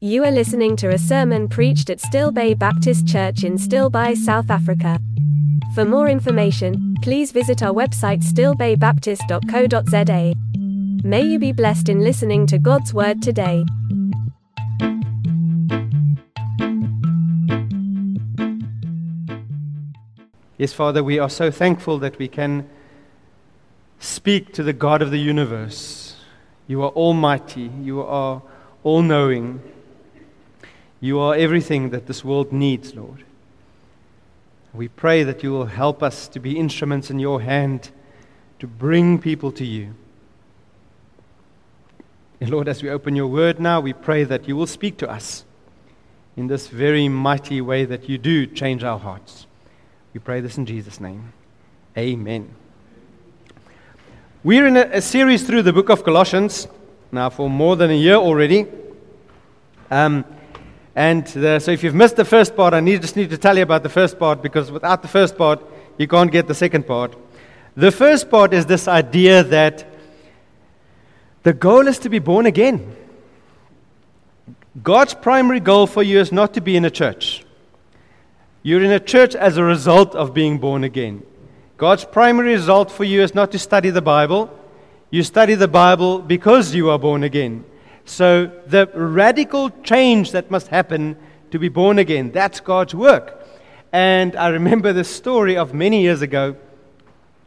You are listening to a sermon preached at Still Bay Baptist Church in Still Bay, South Africa. For more information, please visit our website stillbaybaptist.co.za. May you be blessed in listening to God's Word today. Yes, Father, we are so thankful that we can speak to the God of the universe. You are almighty, you are all knowing. You are everything that this world needs, Lord. We pray that you will help us to be instruments in your hand to bring people to you. And Lord, as we open your word now, we pray that you will speak to us in this very mighty way that you do change our hearts. We pray this in Jesus' name. Amen. We're in a, a series through the book of Colossians now for more than a year already. Um, and the, so if you've missed the first part, I need, just need to tell you about the first part because without the first part, you can't get the second part. The first part is this idea that the goal is to be born again. God's primary goal for you is not to be in a church. You're in a church as a result of being born again. God's primary result for you is not to study the Bible. You study the Bible because you are born again. So, the radical change that must happen to be born again, that's God's work. And I remember the story of many years ago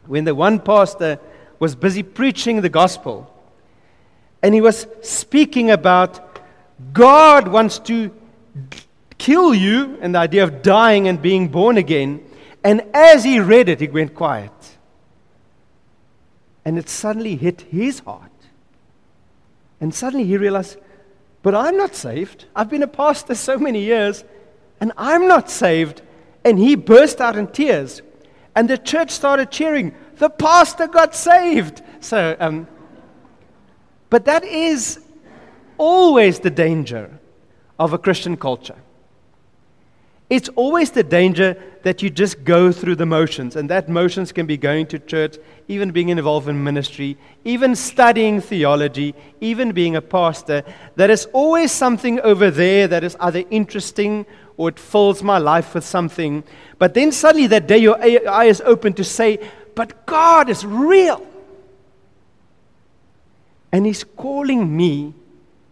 when the one pastor was busy preaching the gospel. And he was speaking about God wants to kill you, and the idea of dying and being born again. And as he read it, he went quiet. And it suddenly hit his heart. And suddenly he realized, but I'm not saved. I've been a pastor so many years, and I'm not saved. And he burst out in tears. And the church started cheering, the pastor got saved. So, um, but that is always the danger of a Christian culture. It's always the danger that you just go through the motions, and that motions can be going to church, even being involved in ministry, even studying theology, even being a pastor. There is always something over there that is either interesting or it fills my life with something. But then suddenly that day your eye is open to say, But God is real. And He's calling me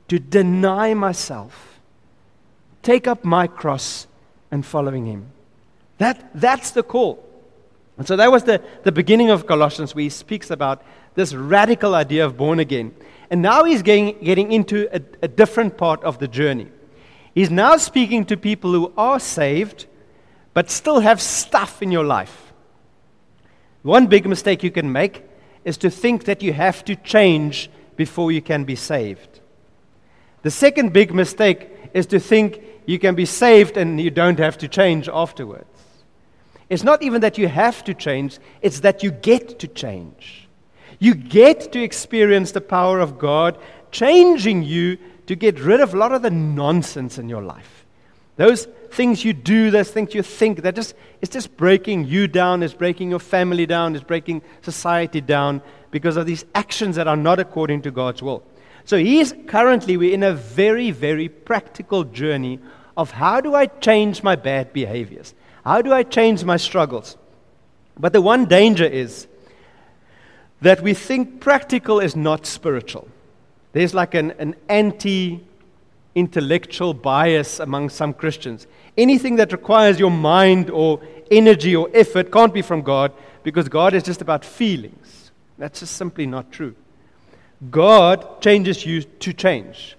to deny myself, take up my cross and following him. That, that's the call. And so that was the, the beginning of Colossians, where he speaks about this radical idea of born again. And now he's getting, getting into a, a different part of the journey. He's now speaking to people who are saved, but still have stuff in your life. One big mistake you can make is to think that you have to change before you can be saved. The second big mistake is to think you can be saved and you don't have to change afterwards. It's not even that you have to change, it's that you get to change. You get to experience the power of God changing you to get rid of a lot of the nonsense in your life. Those things you do, those things you think, that just it's just breaking you down, it's breaking your family down, it's breaking society down because of these actions that are not according to God's will. So he's currently we're in a very, very practical journey of how do I change my bad behaviors? How do I change my struggles? But the one danger is that we think practical is not spiritual. There's like an, an anti intellectual bias among some Christians. Anything that requires your mind or energy or effort can't be from God because God is just about feelings. That's just simply not true. God changes you to change.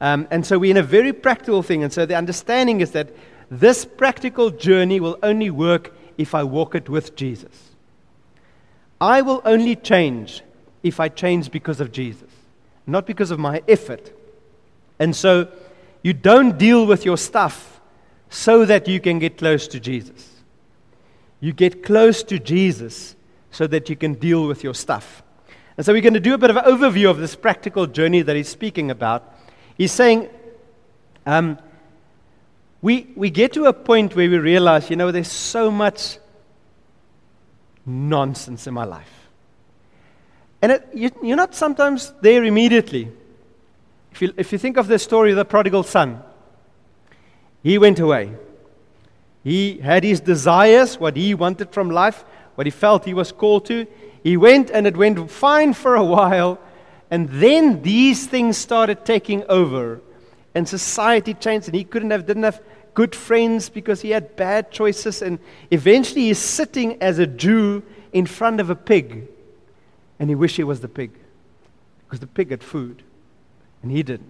Um, and so we're in a very practical thing. And so the understanding is that this practical journey will only work if I walk it with Jesus. I will only change if I change because of Jesus, not because of my effort. And so you don't deal with your stuff so that you can get close to Jesus. You get close to Jesus so that you can deal with your stuff. And so we're going to do a bit of an overview of this practical journey that he's speaking about. He's saying, um, we, we get to a point where we realize, you know, there's so much nonsense in my life. And it, you, you're not sometimes there immediately. if you, if you think of the story of the prodigal son, he went away. He had his desires, what he wanted from life, what he felt he was called to. He went and it went fine for a while. And then these things started taking over. And society changed, and he couldn't have, didn't have good friends because he had bad choices. And eventually he's sitting as a Jew in front of a pig. And he wished he was the pig because the pig had food and he didn't.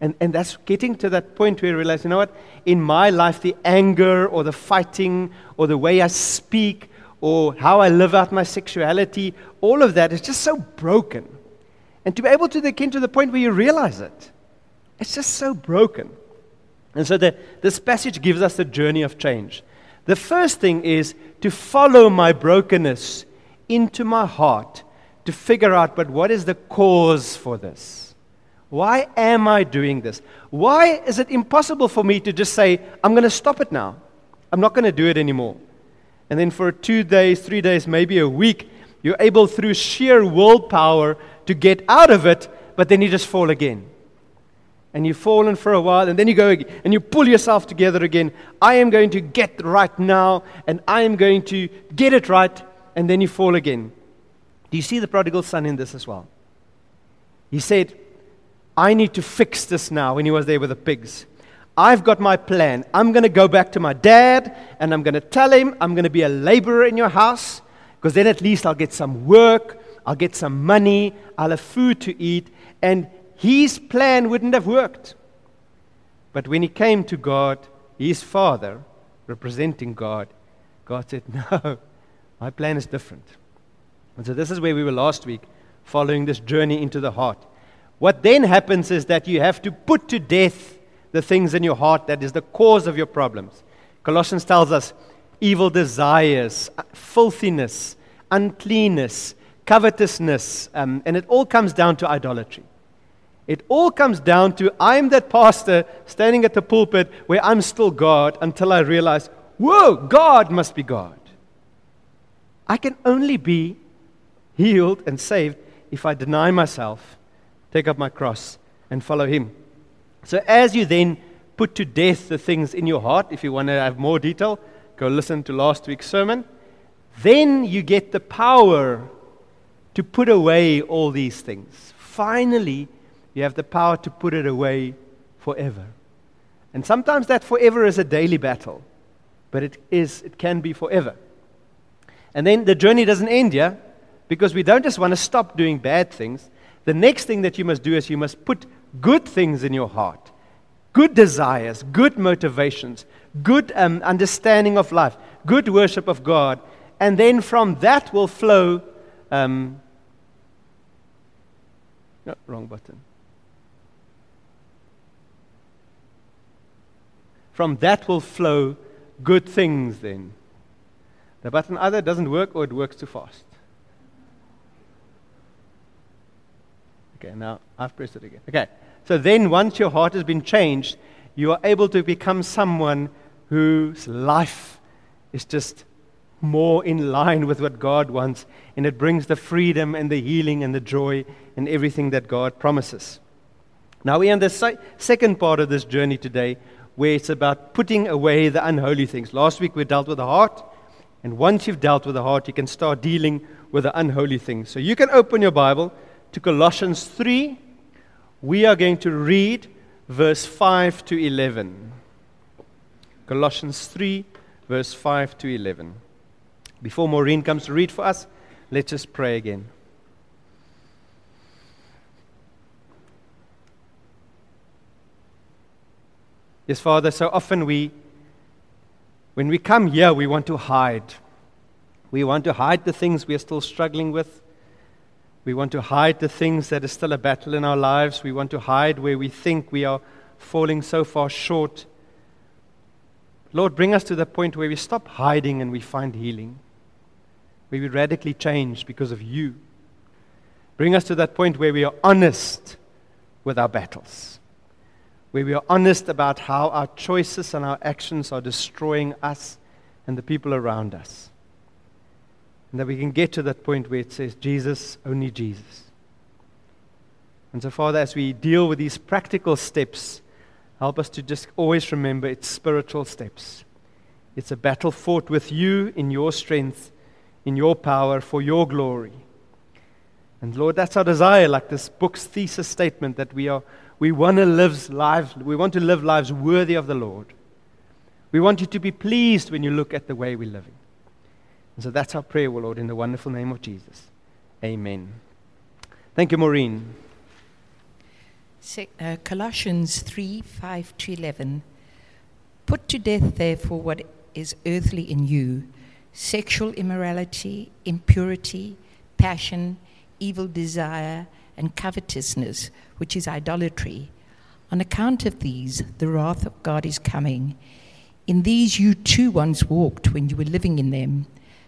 And, and that's getting to that point where you realize, you know what? In my life, the anger or the fighting or the way I speak or how I live out my sexuality, all of that is just so broken. And to be able to get to the point where you realize it, it's just so broken. And so the, this passage gives us the journey of change. The first thing is to follow my brokenness into my heart to figure out, but what is the cause for this? Why am I doing this? Why is it impossible for me to just say, I'm going to stop it now? I'm not going to do it anymore. And then for two days, three days, maybe a week, you're able through sheer willpower to get out of it, but then you just fall again. And you've fallen for a while, and then you go and you pull yourself together again. I am going to get right now, and I am going to get it right, and then you fall again. Do you see the prodigal son in this as well? He said, I need to fix this now when he was there with the pigs. I've got my plan. I'm going to go back to my dad and I'm going to tell him I'm going to be a laborer in your house because then at least I'll get some work, I'll get some money, I'll have food to eat. And his plan wouldn't have worked. But when he came to God, his father, representing God, God said, No, my plan is different. And so this is where we were last week, following this journey into the heart. What then happens is that you have to put to death the things in your heart that is the cause of your problems. Colossians tells us evil desires, filthiness, uncleanness, covetousness, um, and it all comes down to idolatry. It all comes down to I'm that pastor standing at the pulpit where I'm still God until I realize, whoa, God must be God. I can only be healed and saved if I deny myself, take up my cross, and follow Him. So, as you then put to death the things in your heart, if you want to have more detail, go listen to last week's sermon. Then you get the power to put away all these things. Finally, you have the power to put it away forever. And sometimes that forever is a daily battle, but it, is, it can be forever. And then the journey doesn't end here because we don't just want to stop doing bad things. The next thing that you must do is you must put good things in your heart good desires, good motivations, good um, understanding of life, good worship of God. And then from that will flow. Um, no, wrong button. From that will flow good things then. The button either doesn't work or it works too fast. Okay, now I've pressed it again. Okay, so then once your heart has been changed, you are able to become someone whose life is just more in line with what God wants, and it brings the freedom and the healing and the joy and everything that God promises. Now, we're in the se- second part of this journey today, where it's about putting away the unholy things. Last week we dealt with the heart, and once you've dealt with the heart, you can start dealing with the unholy things. So you can open your Bible to Colossians 3. We are going to read verse 5 to 11. Colossians 3, verse 5 to 11. Before Maureen comes to read for us, let's just pray again. Yes, Father, so often we, when we come here, we want to hide. We want to hide the things we are still struggling with. We want to hide the things that are still a battle in our lives. We want to hide where we think we are falling so far short. Lord, bring us to the point where we stop hiding and we find healing, where we radically change because of you. Bring us to that point where we are honest with our battles, where we are honest about how our choices and our actions are destroying us and the people around us. And that we can get to that point where it says, Jesus, only Jesus. And so, Father, as we deal with these practical steps, help us to just always remember it's spiritual steps. It's a battle fought with you in your strength, in your power, for your glory. And Lord, that's our desire, like this book's thesis statement, that we, are, we want to live lives, we want to live lives worthy of the Lord. We want you to be pleased when you look at the way we're living. And so that's our prayer, Lord, in the wonderful name of Jesus. Amen. Thank you, Maureen. Uh, Colossians 3 5 to 11. Put to death, therefore, what is earthly in you sexual immorality, impurity, passion, evil desire, and covetousness, which is idolatry. On account of these, the wrath of God is coming. In these you too once walked when you were living in them,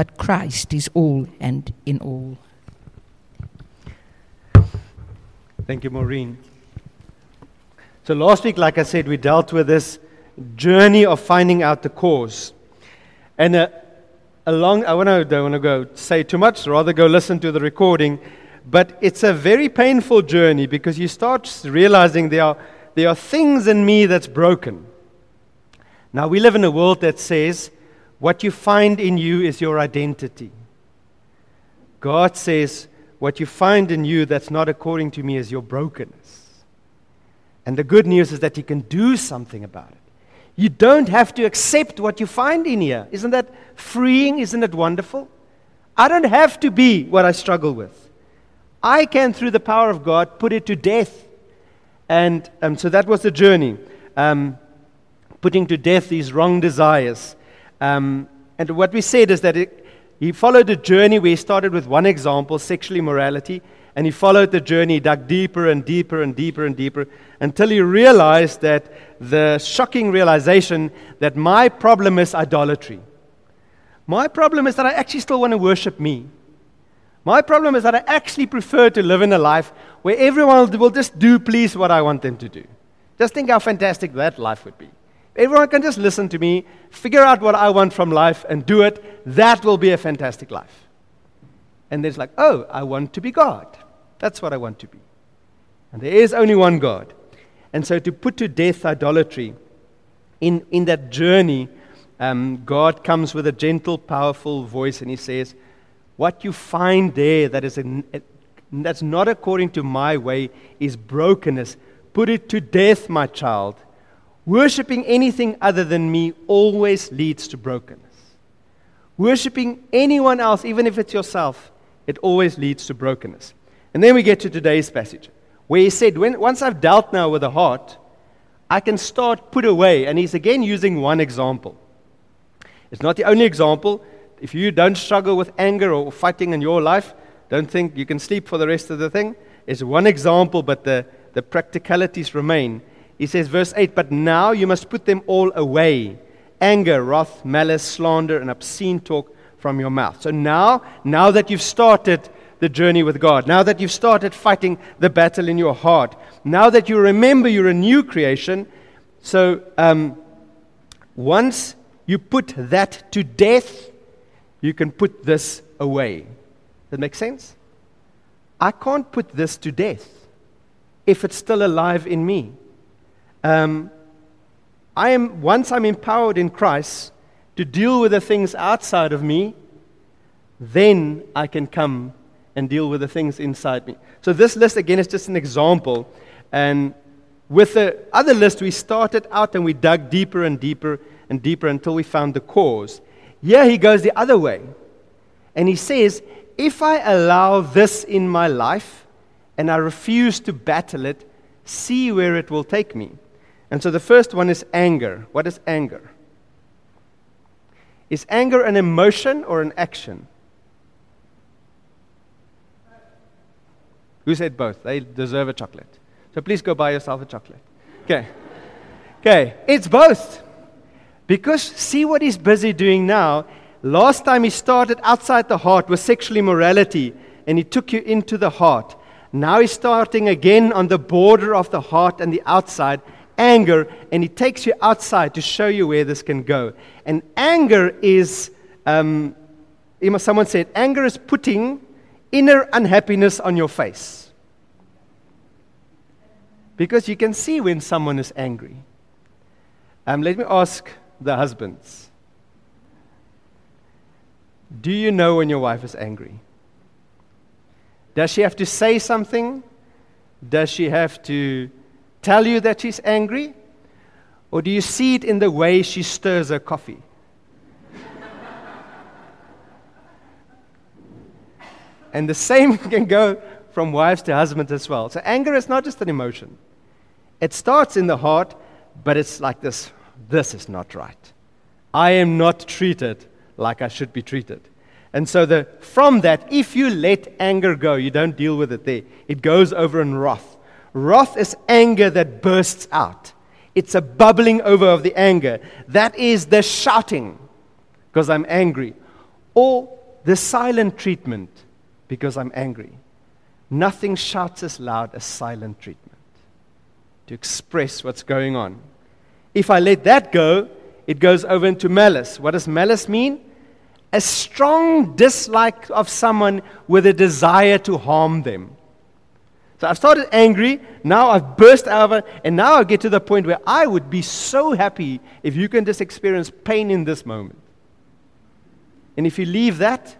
but Christ is all and in all. Thank you, Maureen. So, last week, like I said, we dealt with this journey of finding out the cause. And uh, along, I want to, don't want to go say too much, rather go listen to the recording. But it's a very painful journey because you start realizing there are, there are things in me that's broken. Now, we live in a world that says what you find in you is your identity. God says, what you find in you that's not according to me is your brokenness. And the good news is that you can do something about it. You don't have to accept what you find in here. Isn't that freeing? Isn't it wonderful? I don't have to be what I struggle with. I can, through the power of God, put it to death. And um, so that was the journey, um, putting to death these wrong desires. Um, and what we said is that it, he followed a journey where he started with one example, sexual immorality, and he followed the journey, dug deeper and deeper and deeper and deeper until he realized that the shocking realization that my problem is idolatry. My problem is that I actually still want to worship me. My problem is that I actually prefer to live in a life where everyone will just do please what I want them to do. Just think how fantastic that life would be. Everyone can just listen to me, figure out what I want from life, and do it. That will be a fantastic life. And there's like, oh, I want to be God. That's what I want to be. And there is only one God. And so to put to death idolatry, in, in that journey, um, God comes with a gentle, powerful voice and he says, What you find there that is a, that's not according to my way is brokenness. Put it to death, my child. Worshipping anything other than me always leads to brokenness. Worshipping anyone else, even if it's yourself, it always leads to brokenness. And then we get to today's passage, where he said, when, Once I've dealt now with the heart, I can start put away. And he's again using one example. It's not the only example. If you don't struggle with anger or fighting in your life, don't think you can sleep for the rest of the thing. It's one example, but the, the practicalities remain. He says, verse 8, But now you must put them all away anger, wrath, malice, slander, and obscene talk from your mouth. So now, now that you've started the journey with God, now that you've started fighting the battle in your heart, now that you remember you're a new creation, so um, once you put that to death, you can put this away. Does that make sense? I can't put this to death if it's still alive in me. Um, I am, once I'm empowered in Christ to deal with the things outside of me, then I can come and deal with the things inside me. So, this list again is just an example. And with the other list, we started out and we dug deeper and deeper and deeper until we found the cause. Here he goes the other way. And he says, if I allow this in my life and I refuse to battle it, see where it will take me. And so the first one is anger. What is anger? Is anger an emotion or an action? Who said both? They deserve a chocolate. So please go buy yourself a chocolate. Okay. Okay. It's both. Because see what he's busy doing now. Last time he started outside the heart with sexual immorality and he took you into the heart. Now he's starting again on the border of the heart and the outside, anger, and he takes you outside to show you where this can go. And anger is, um, someone said, anger is putting inner unhappiness on your face. Because you can see when someone is angry. Um, let me ask the husbands Do you know when your wife is angry? Does she have to say something? Does she have to tell you that she's angry? Or do you see it in the way she stirs her coffee? and the same can go from wives to husbands as well. So anger is not just an emotion. It starts in the heart, but it's like this this is not right. I am not treated like I should be treated. And so, the, from that, if you let anger go, you don't deal with it there, it goes over in wrath. Wrath is anger that bursts out, it's a bubbling over of the anger. That is the shouting because I'm angry, or the silent treatment because I'm angry. Nothing shouts as loud as silent treatment to express what's going on. If I let that go, it goes over into malice. What does malice mean? a strong dislike of someone with a desire to harm them. So I've started angry, now I've burst over, and now I get to the point where I would be so happy if you can just experience pain in this moment. And if you leave that,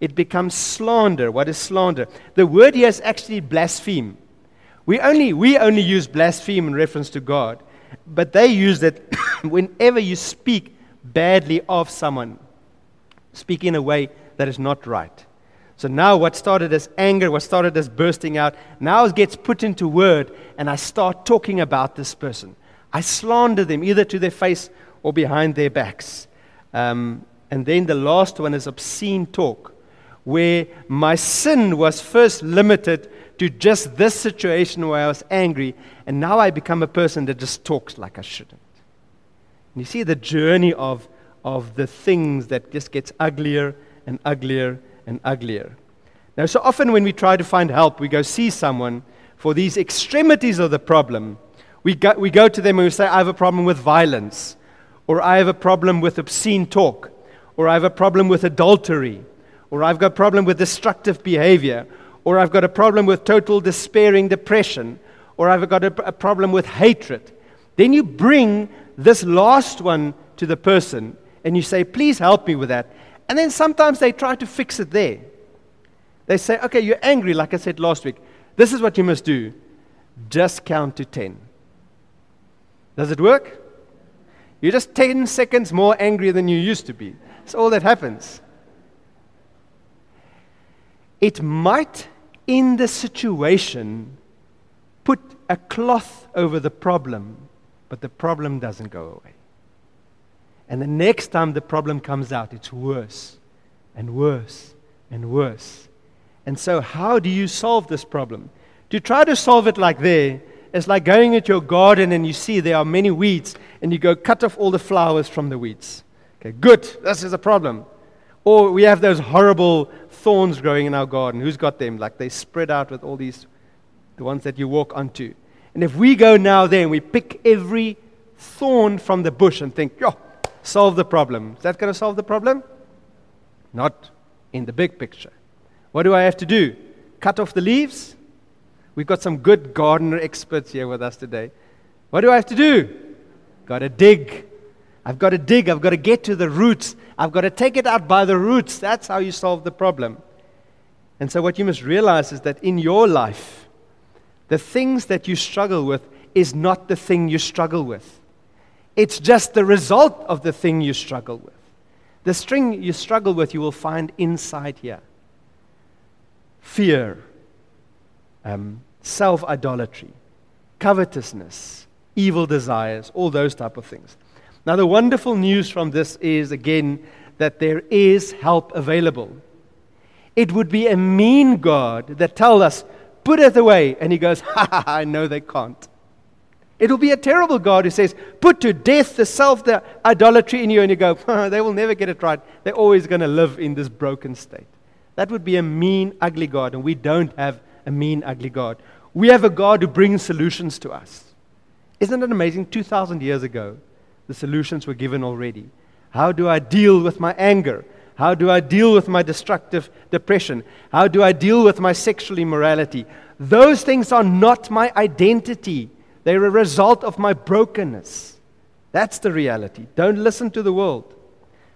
it becomes slander. What is slander? The word here is actually blaspheme. We only, we only use blaspheme in reference to God, but they use it whenever you speak badly of someone speak in a way that is not right. So now, what started as anger, what started as bursting out, now it gets put into word, and I start talking about this person. I slander them either to their face or behind their backs. Um, and then the last one is obscene talk, where my sin was first limited to just this situation where I was angry, and now I become a person that just talks like I shouldn't. And you see the journey of of the things that just gets uglier and uglier and uglier. Now, so often when we try to find help, we go see someone for these extremities of the problem. We go, we go to them and we say, I have a problem with violence, or I have a problem with obscene talk, or I have a problem with adultery, or I've got a problem with destructive behavior, or I've got a problem with total despairing depression, or I've got a, a problem with hatred. Then you bring this last one to the person and you say, please help me with that. And then sometimes they try to fix it there. They say, okay, you're angry, like I said last week. This is what you must do just count to 10. Does it work? You're just 10 seconds more angry than you used to be. That's all that happens. It might, in the situation, put a cloth over the problem, but the problem doesn't go away. And the next time the problem comes out, it's worse and worse and worse. And so, how do you solve this problem? To try to solve it like there is like going at your garden and you see there are many weeds and you go cut off all the flowers from the weeds. Okay, good, this is a problem. Or we have those horrible thorns growing in our garden. Who's got them? Like they spread out with all these, the ones that you walk onto. And if we go now there and we pick every thorn from the bush and think, yo, solve the problem. Is that going to solve the problem? Not in the big picture. What do I have to do? Cut off the leaves? We've got some good gardener experts here with us today. What do I have to do? Got to dig. I've got to dig. I've got to get to the roots. I've got to take it out by the roots. That's how you solve the problem. And so, what you must realize is that in your life, the things that you struggle with is not the thing you struggle with. It's just the result of the thing you struggle with. The string you struggle with, you will find inside here fear, um, self idolatry, covetousness, evil desires, all those type of things. Now, the wonderful news from this is again that there is help available. It would be a mean God that tell us, put it away. And he goes, Ha ha, I know they can't. It'll be a terrible God who says, Put to death the self, the idolatry in you. And you go, They will never get it right. They're always going to live in this broken state. That would be a mean, ugly God. And we don't have a mean, ugly God. We have a God who brings solutions to us. Isn't it amazing? 2,000 years ago, the solutions were given already. How do I deal with my anger? How do I deal with my destructive depression? How do I deal with my sexual immorality? Those things are not my identity. They're a result of my brokenness. That's the reality. Don't listen to the world.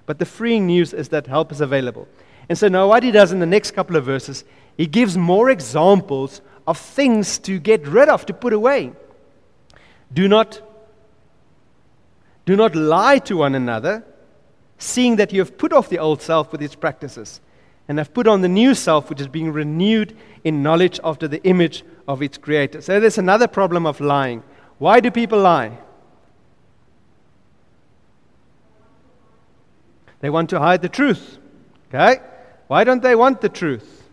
But the freeing news is that help is available. And so now, what he does in the next couple of verses, he gives more examples of things to get rid of, to put away. Do not, do not lie to one another, seeing that you have put off the old self with its practices, and have put on the new self, which is being renewed in knowledge after the image of its creator. So there's another problem of lying. Why do people lie? They want to hide the truth. Okay? Why don't they want the truth?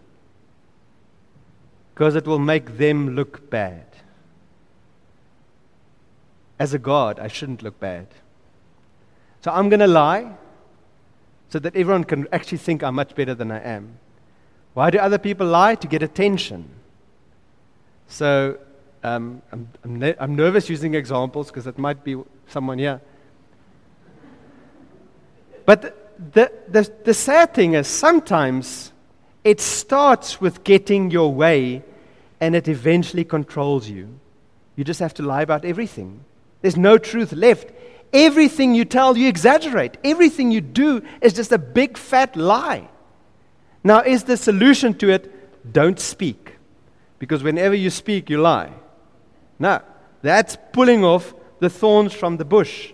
Because it will make them look bad. As a God, I shouldn't look bad. So I'm going to lie so that everyone can actually think I'm much better than I am. Why do other people lie? To get attention. So um, I'm, I'm, ne- I'm nervous using examples because it might be someone here. But the, the, the sad thing is sometimes it starts with getting your way and it eventually controls you. You just have to lie about everything. There's no truth left. Everything you tell, you exaggerate. Everything you do is just a big fat lie. Now, is the solution to it don't speak? Because whenever you speak, you lie. No, that's pulling off the thorns from the bush.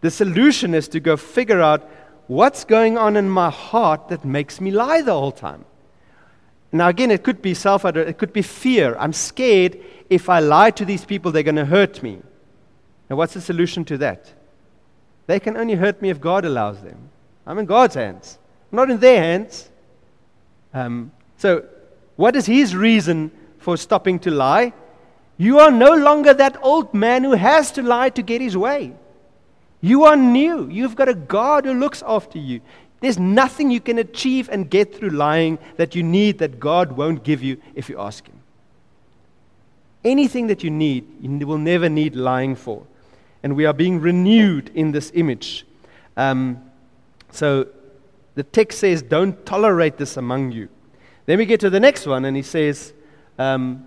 The solution is to go figure out what's going on in my heart that makes me lie the whole time. Now, again, it could be self it could be fear. I'm scared if I lie to these people, they're going to hurt me. Now, what's the solution to that? They can only hurt me if God allows them. I'm in God's hands, I'm not in their hands. Um, so, what is his reason for stopping to lie? You are no longer that old man who has to lie to get his way. You are new. You've got a God who looks after you. There's nothing you can achieve and get through lying that you need that God won't give you if you ask Him. Anything that you need, you will never need lying for. And we are being renewed in this image. Um, so the text says, Don't tolerate this among you. Then we get to the next one, and he says, um,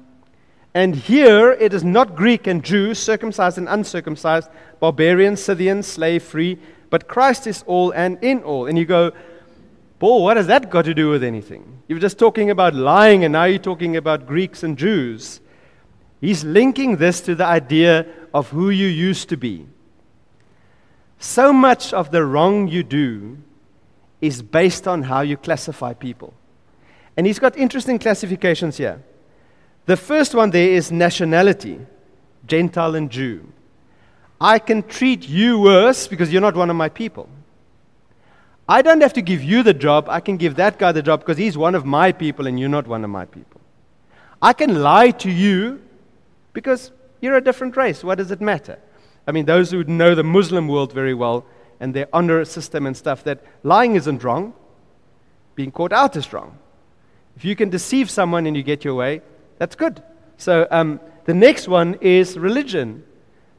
And here it is not Greek and Jew, circumcised and uncircumcised, barbarian, Scythian, slave free, but Christ is all and in all. And you go, Paul, what has that got to do with anything? You were just talking about lying, and now you're talking about Greeks and Jews. He's linking this to the idea of who you used to be. So much of the wrong you do is based on how you classify people. And he's got interesting classifications here. The first one there is nationality Gentile and Jew. I can treat you worse because you're not one of my people. I don't have to give you the job. I can give that guy the job because he's one of my people and you're not one of my people. I can lie to you because you're a different race. What does it matter? I mean, those who know the Muslim world very well and their honor system and stuff, that lying isn't wrong, being caught out is wrong. If you can deceive someone and you get your way, that's good. So um, the next one is religion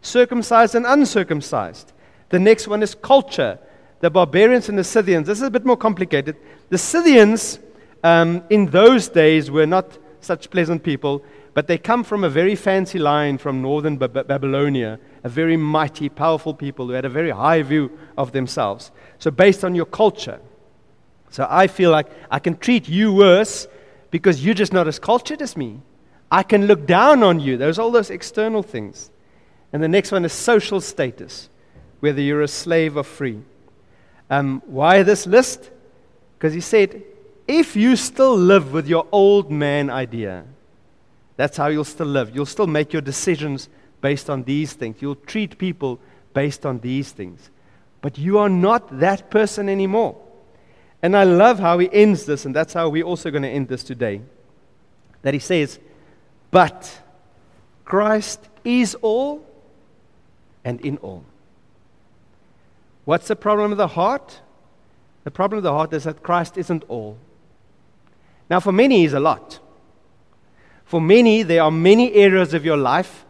circumcised and uncircumcised. The next one is culture. The barbarians and the Scythians. This is a bit more complicated. The Scythians um, in those days were not such pleasant people, but they come from a very fancy line from northern B- Babylonia, a very mighty, powerful people who had a very high view of themselves. So, based on your culture, so I feel like I can treat you worse because you're just not as cultured as me. I can look down on you. There's all those external things. And the next one is social status, whether you're a slave or free. Um, why this list? Because he said, if you still live with your old man idea, that's how you'll still live. You'll still make your decisions based on these things. You'll treat people based on these things. But you are not that person anymore. And I love how he ends this, and that's how we're also going to end this today. That he says, But Christ is all and in all. What's the problem of the heart? The problem of the heart is that Christ isn't all. Now, for many, He's a lot. For many, there are many areas of your life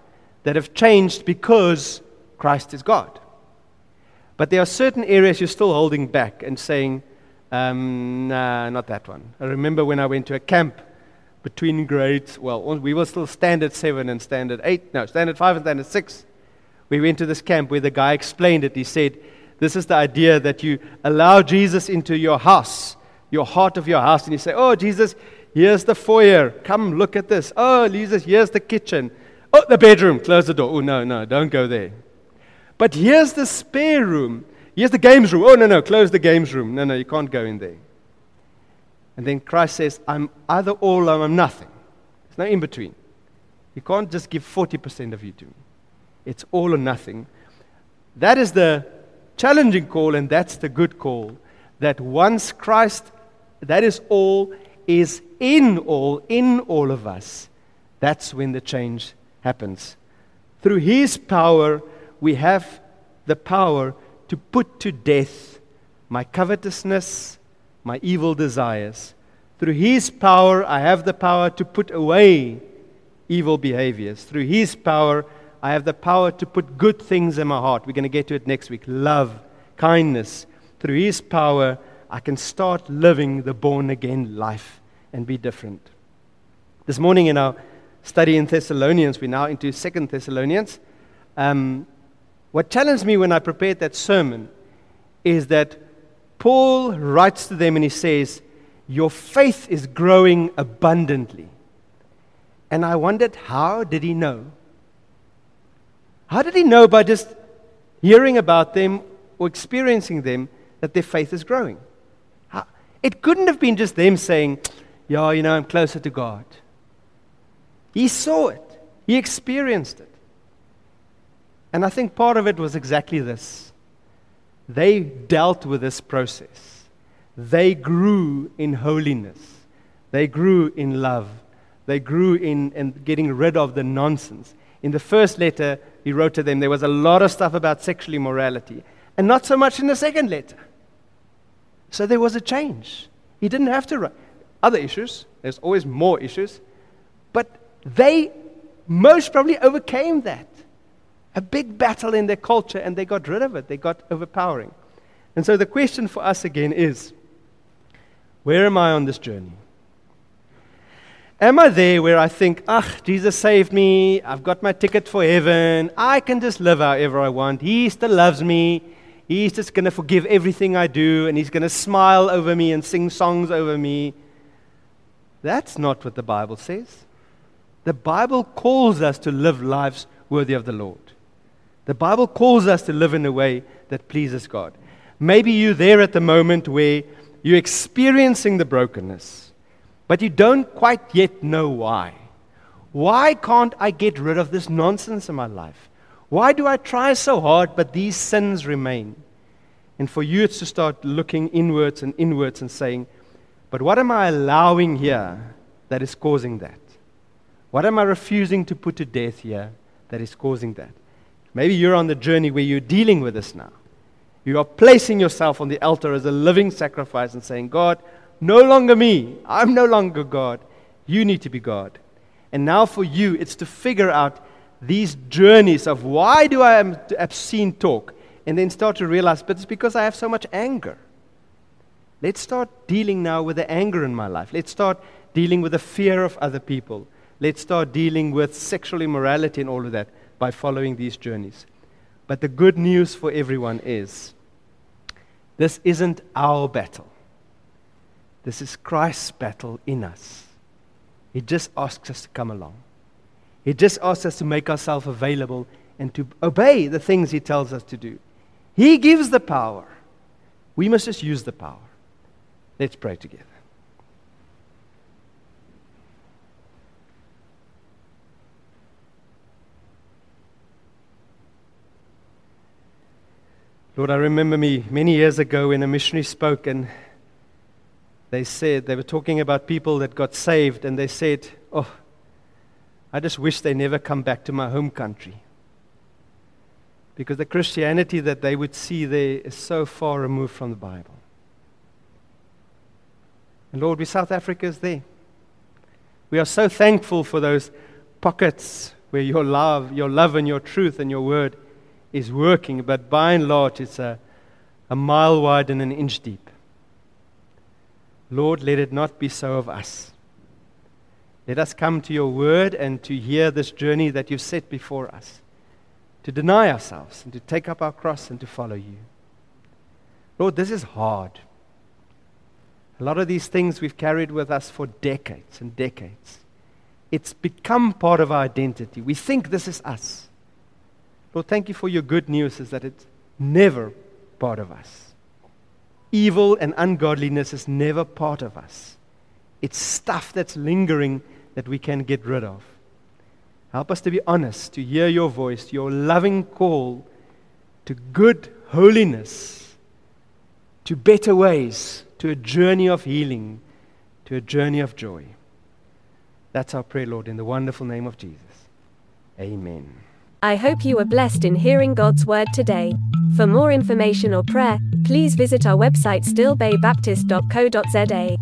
that have changed because Christ is God. But there are certain areas you're still holding back and saying, um, nah, not that one. I remember when I went to a camp between grades, well, we were still standard seven and standard eight, no, standard five and standard six. We went to this camp where the guy explained it. He said, This is the idea that you allow Jesus into your house, your heart of your house, and you say, Oh, Jesus, here's the foyer. Come look at this. Oh, Jesus, here's the kitchen. Oh, the bedroom. Close the door. Oh, no, no, don't go there. But here's the spare room. Here's the games room. Oh, no, no, close the games room. No, no, you can't go in there. And then Christ says, I'm either all or I'm nothing. There's no in between. You can't just give 40% of you to me. It's all or nothing. That is the challenging call, and that's the good call. That once Christ, that is all, is in all, in all of us, that's when the change happens. Through His power, we have the power to put to death my covetousness, my evil desires. Through His power, I have the power to put away evil behaviors. Through His power, I have the power to put good things in my heart. We're going to get to it next week love, kindness. Through His power, I can start living the born again life and be different. This morning in our study in Thessalonians, we're now into Second Thessalonians. Um, what challenged me when I prepared that sermon is that Paul writes to them and he says, Your faith is growing abundantly. And I wondered, how did he know? How did he know by just hearing about them or experiencing them that their faith is growing? How? It couldn't have been just them saying, Yeah, you know, I'm closer to God. He saw it, he experienced it. And I think part of it was exactly this they dealt with this process. They grew in holiness. They grew in love. They grew in, in getting rid of the nonsense. In the first letter he wrote to them, there was a lot of stuff about sexual immorality, and not so much in the second letter. So there was a change. He didn't have to write. Other issues, there's always more issues, but they most probably overcame that a big battle in their culture and they got rid of it. They got overpowering. And so the question for us again is where am I on this journey? Am I there where I think, ah, Jesus saved me, I've got my ticket for heaven, I can just live however I want, He still loves me, He's just going to forgive everything I do, and He's going to smile over me and sing songs over me? That's not what the Bible says. The Bible calls us to live lives worthy of the Lord. The Bible calls us to live in a way that pleases God. Maybe you're there at the moment where you're experiencing the brokenness, but you don't quite yet know why. Why can't I get rid of this nonsense in my life? Why do I try so hard, but these sins remain? And for you, it's to start looking inwards and inwards and saying, But what am I allowing here that is causing that? What am I refusing to put to death here that is causing that? Maybe you're on the journey where you're dealing with this now. You are placing yourself on the altar as a living sacrifice and saying, God, no longer me. I'm no longer God. You need to be God. And now for you, it's to figure out these journeys of why do I have obscene talk? And then start to realize, but it's because I have so much anger. Let's start dealing now with the anger in my life. Let's start dealing with the fear of other people. Let's start dealing with sexual immorality and all of that by following these journeys. But the good news for everyone is this isn't our battle. This is Christ's battle in us. He just asks us to come along. He just asks us to make ourselves available and to obey the things He tells us to do. He gives the power. We must just use the power. Let's pray together. Lord, I remember me many years ago when a missionary spoke and they said, they were talking about people that got saved, and they said, Oh, I just wish they never come back to my home country. Because the Christianity that they would see there is so far removed from the Bible. And Lord, we South Africa's there. We are so thankful for those pockets where your love, your love and your truth and your word is working, but by and large it's a, a mile wide and an inch deep. Lord, let it not be so of us. Let us come to your word and to hear this journey that you've set before us, to deny ourselves and to take up our cross and to follow you. Lord, this is hard. A lot of these things we've carried with us for decades and decades. It's become part of our identity. We think this is us. Lord, thank you for your good news, is that it's never part of us. Evil and ungodliness is never part of us. It's stuff that's lingering that we can get rid of. Help us to be honest, to hear your voice, your loving call to good holiness, to better ways, to a journey of healing, to a journey of joy. That's our prayer, Lord, in the wonderful name of Jesus. Amen. I hope you were blessed in hearing God's word today. For more information or prayer, please visit our website stillbaybaptist.co.za.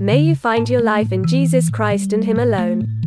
May you find your life in Jesus Christ and Him alone.